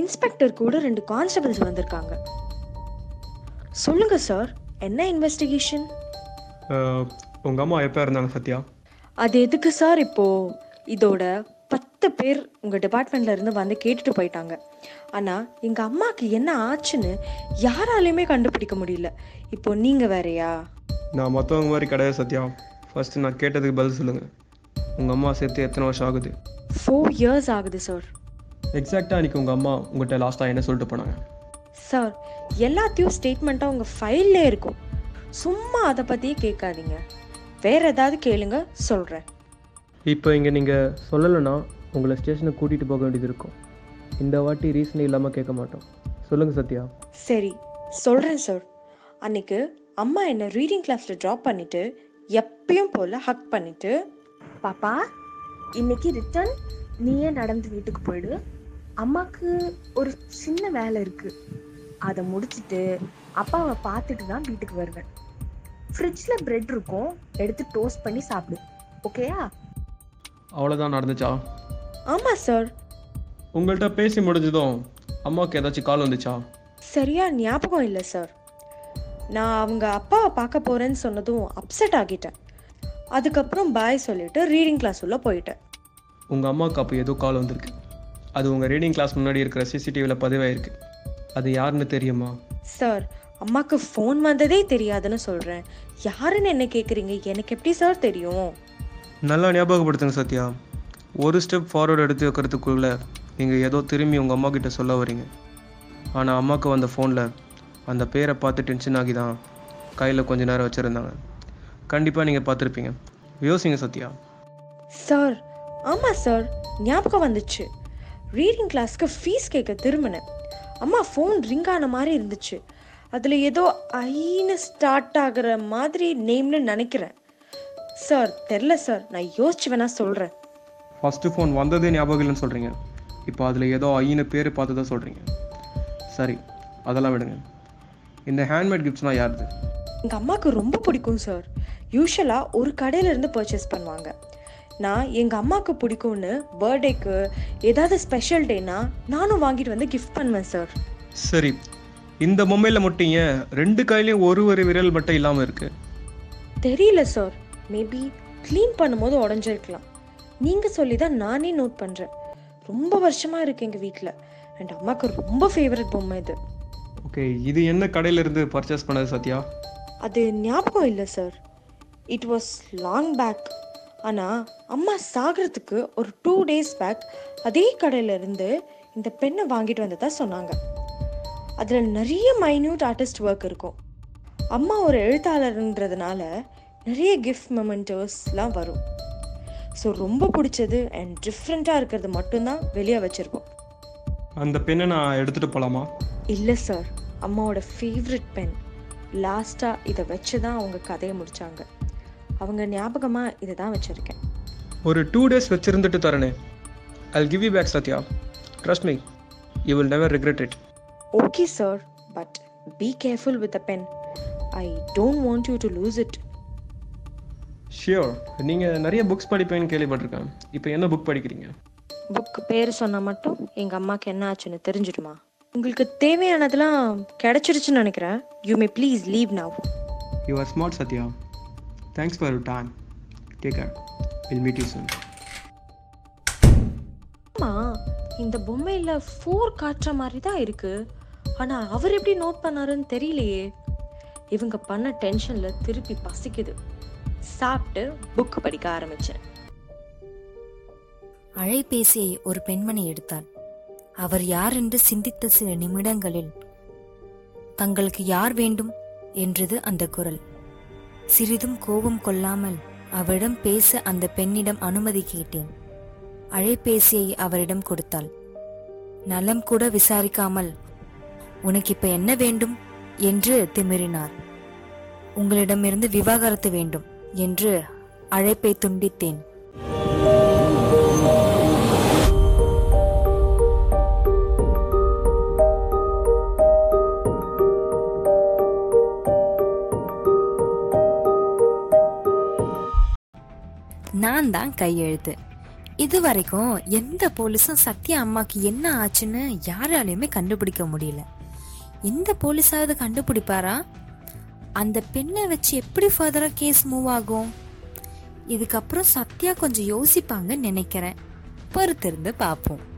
Inspector கூட ரெண்டு constables வந்திருக்காங்க. சொல்லுங்க சார். என்ன இன்வெஸ்டிகேஷன்? உங்கள் அம்மா எப்போ இருந்தாங்க சத்யா? அது எதுக்கு சார்? இப்போ இதோட பத்து பேர் உங்க டிபார்ட்மெண்ட்ல இருந்து வந்து கேட்டுட்டு போயிட்டாங்க. ஆனா எங்க அம்மாக்கு என்ன ஆச்சுன்னு யாராலையுமே கண்டுபிடிக்க முடியல. இப்போ நீங்க வேறயா? நான் மற்றவங்க மாதிரி கிடையாது சத்யா. ஃபஸ்ட்டு நான் கேட்டதுக்கு பதில் சொல்லுங்கள் உங்கள் அம்மா சேர்த்து எத்தனை வருஷம் ஆகுது? ஃபோர் இயர்ஸ் ஆகுது சார். எக்ஸாக்டாக அன்றைக்கி உங்கள் அம்மா உங்கள்கிட்ட லாஸ்ட்டாக என்ன சொல்லிட்டு போனாங்க? சார் எல்லாத்தையும் ஸ்டேட்மெண்ட்டாக உங்கள் ஃபைல்லே இருக்கும். சும்மா அதை பற்றியே கேட்காதீங்க. வேற ஏதாவது கேளுங்க சொல்கிறேன் இப்போ இங்கே நீங்கள் சொல்லலைன்னா உங்களை ஸ்டேஷனுக்கு கூட்டிகிட்டு போக வேண்டியது இருக்கும். இந்த வாட்டி ரீசன் இல்லாமல் கேட்க மாட்டோம். சொல்லுங்கள் சத்யா. சரி சொல்கிறேன் சார் அன்னைக்கு அம்மா என்னை ரீடிங் கிளாஸில் ட்ராப் பண்ணிட்டு எப்பயும் போல் ஹக் பண்ணிட்டு பாப்பா இன்னைக்கு ரிட்டர்ன் நீயே நடந்து வீட்டுக்கு போயிடு. அம்மாக்கு ஒரு சின்ன வேலை இருக்கு. அதை முடிச்சிட்டு அப்பாவை பார்த்துட்டு தான் வீட்டுக்கு வருவேன். ஃப்ரிட்ஜில் பிரெட் இருக்கும். எடுத்து டோஸ்ட் பண்ணி சாப்பிடு. ஓகேயா அவ்வளோதான் நடந்துச்சா? ஆமாம் சார் உங்கள்கிட்ட பேசி முடிஞ்சதும் அம்மாவுக்கு ஏதாச்சும் கால் வந்துச்சா? சரியா ஞாபகம் இல்லை சார் நான் அவங்க அப்பாவை பார்க்க போறேன்னு சொன்னதும் அப்செட் ஆகிட்டேன். அதுக்கப்புறம் பாய் சொல்லிட்டு ரீடிங் கிளாஸ் உள்ள போயிட்டேன். உங்கள் அம்மாவுக்கு அப்போ ஏதோ கால் வந்திருக்கு. அது உங்கள் ரீடிங் கிளாஸ் முன்னாடி இருக்கிற சிசிடிவியில் பதிவாயிருக்கு. அது யாருன்னு தெரியுமா? சார் அம்மாக்கு ஃபோன் வந்ததே தெரியாதுன்னு சொல்றேன். யாருன்னு என்ன கேக்குறீங்க? எனக்கு எப்படி சார் தெரியும்? நல்லா ஞாபகப்படுத்துங்க சத்யா. ஒரு ஸ்டெப் ஃபார்வர்டு எடுத்து வைக்கிறதுக்குள்ள நீங்கள் ஏதோ திரும்பி உங்கள் அம்மா கிட்ட சொல்ல வரீங்க. ஆனால் அம்மாவுக்கு வந்த ஃபோனில் அந்த பேரை பார்த்து டென்ஷன் ஆகி தான் கையில் கொஞ்ச நேரம் வச்சுருந்தாங்க. கண்டிப்பாக நீங்கள் பார்த்துருப்பீங்க. யோசிங்க சத்யா. சார் ஆமா சார் ஞாபகம் வந்துச்சு. ரீடிங் கிளாஸ்க்கு ஃபீஸ் கேட்க திரும்பினேன். அம்மா ஃபோன் ரிங் ஆன மாதிரி இருந்துச்சு. அதில் ஏதோ ஐன்னு ஸ்டார்ட் ஆகுற மாதிரி நேம்னு நினைக்கிறேன். சார் தெரில சார் நான் யோசிச்சு வேணா சொல்கிறேன் ஃபஸ்ட்டு ஃபோன் வந்ததே ஞாபகம் இல்லைன்னு சொல்கிறீங்க இப்போ அதில் ஏதோ ஐன்னு பேர் பார்த்து தான் சொல்கிறீங்க சரி அதெல்லாம் விடுங்க. இந்த ஹேண்ட்மேட் கிஃப்ட்ஸ்னால் யாருது? எங்கள் அம்மாவுக்கு ரொம்ப பிடிக்கும் சார் யூஸ்வலாக ஒரு கடையிலேருந்து பர்ச்சேஸ் பண்ணுவாங்க. நான் எங்கள் அம்மாவுக்கு பிடிக்கும்னு பர்த்டேக்கு ஏதாவது ஸ்பெஷல் டேனா நானும் வாங்கிட்டு வந்து கிஃப்ட் பண்ணுவேன் சார் சரி. இந்த பொம்மையில் மட்டும் ஏன் ரெண்டு கையிலையும் ஒரு ஒரு விரல் மட்டும் இல்லாமல் இருக்குது தெரியல சார் மேபி க்ளீன் பண்ணும்போது உடஞ்சிருக்கலாம். நீங்கள் சொல்லி தான் நானே நோட் பண்ணுறேன் ரொம்ப வருஷமாக இருக்கு எங்கள் வீட்டில் அண்ட் அம்மாவுக்கு ரொம்ப ஃபேவரட் பொம்மை இது. ஓகே இது என்ன கடையிலேருந்து பர்ச்சேஸ் பண்ணது சத்யா? அது ஞாபகம் இல்லை sir it was long back ஆனால் அம்மா சாகிறதுக்கு ஒரு டூ டேஸ் பேக் அதே கடையில இருந்து இந்த பெண்ணை வாங்கிட்டு வந்ததா சொன்னாங்க. அதில் நிறைய மைன்யூட் ஆர்டிஸ்ட் ஒர்க் இருக்கும். அம்மா ஒரு எழுத்தாளர்ன்றதுனால நிறைய கிஃப்ட் மெமெண்டோஸ்லாம் வரும். ஸோ ரொம்ப பிடிச்சது அண்ட் டிஃப்ரெண்ட்டாக இருக்கிறது மட்டும்தான் வெளியே வச்சுருக்கோம். அந்த பெண்ணை நான் எடுத்துகிட்டு போகலாமா இல்லை சார் அம்மாவோட ஃபேவரட் பென் லாஸ்ட்டாக இதை வச்சு தான் அவங்க கதையை முடிச்சாங்க. அவங்க ஞாபகமாக இதை தான் வச்சுருக்கேன். ஒரு டூ டேஸ் வச்சிருந்துட்டு தரனே. I'll give you back Sathya trust me you will never regret it. Okay sir but be careful with a pen I don't want you to lose it sure நீங்கள் நிறைய புக்ஸ் படிப்பேன்னு கேள்விப்பட்டிருக்கேன். இப்போ என்ன book படிக்கிறீங்க? Book பேர் சொன்னால் மட்டும் எங்கள் அம்மாவுக்கு என்ன ஆச்சுன்னு தெரிஞ்சிடுமா? உங்களுக்கு தேவையானதெல்லாம் கிடைச்சிருச்சுன்னு நினைக்கிறேன். You may please leave now you are smart Sathya thanks for your time take care will meet you soon. ஆமாம் இந்த பொம்மையில் ஃபோர் காட்டுற மாதிரி தான் இருக்கு. ஆனால் அவர் எப்படி நோட் பண்ணாருன்னு தெரியலையே. இவங்க பண்ண டென்ஷனில் திருப்பி பசிக்குது. சாப்பிட்டு புக் படிக்க ஆரம்பித்தேன் அழைபேசியை ஒரு பெண்மணி எடுத்தாள். அவர் யார் என்று சிந்தித்த சில நிமிடங்களில் தங்களுக்கு யார் வேண்டும்? என்றது அந்த குரல். சிறிதும் கோபம் கொள்ளாமல் அவரிடம் பேச அந்த பெண்ணிடம் அனுமதி கேட்டேன். அழைபேசியை அவரிடம் கொடுத்தாள். நலம் கூட விசாரிக்காமல் உனக்கு இப்ப என்ன வேண்டும்? என்று திமிரினார். உங்களிடமிருந்து விவாகரத்து வேண்டும் என்று அழைப்பை துண்டித்தேன். நான் தான் கையெழுத்து. இது வரைக்கும் எந்த போலீஸும் சத்யா அம்மாக்கு என்ன ஆச்சுன்னு யாராலையுமே கண்டுபிடிக்க முடியல. எந்த போலீஸாவது கண்டுபிடிப்பாரா? அந்த பெண்ணை வச்சு எப்படி ஃபர்தராக கேஸ் மூவ் ஆகும்? இதுக்கப்புறம் சத்யா கொஞ்சம் யோசிப்பாங்கன்னு நினைக்கிறேன். பொறுத்திருந்து பார்ப்போம்.